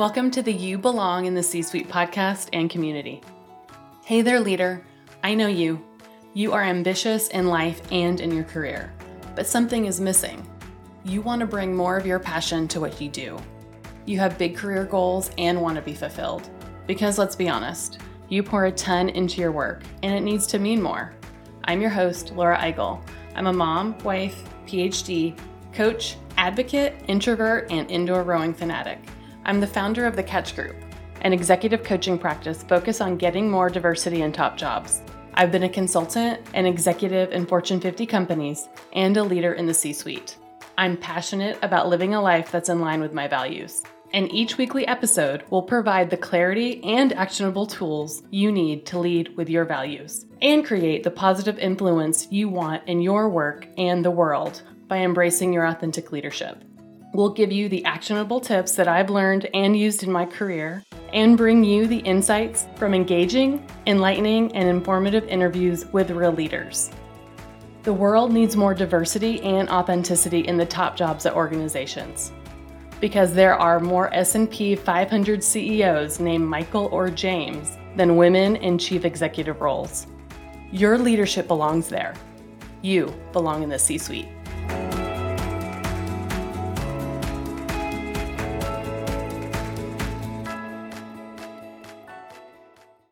Welcome to the You Belong in the C Suite podcast and community. Hey there, leader. I know you. You are ambitious in life and in your career, but something is missing. You want to bring more of your passion to what you do. You have big career goals and want to be fulfilled. Because let's be honest, you pour a ton into your work and it needs to mean more. I'm your host, Laura Eigel. I'm a mom, wife, PhD, coach, advocate, introvert, and indoor rowing fanatic. I'm the founder of the Catch Group, an executive coaching practice focused on getting more diversity in top jobs. I've been a consultant, an executive in Fortune 50 companies, and a leader in the C suite. I'm passionate about living a life that's in line with my values. And each weekly episode will provide the clarity and actionable tools you need to lead with your values and create the positive influence you want in your work and the world by embracing your authentic leadership. We'll give you the actionable tips that I've learned and used in my career and bring you the insights from engaging, enlightening, and informative interviews with real leaders. The world needs more diversity and authenticity in the top jobs at organizations. Because there are more S&P 500 CEOs named Michael or James than women in chief executive roles. Your leadership belongs there. You belong in the C-suite.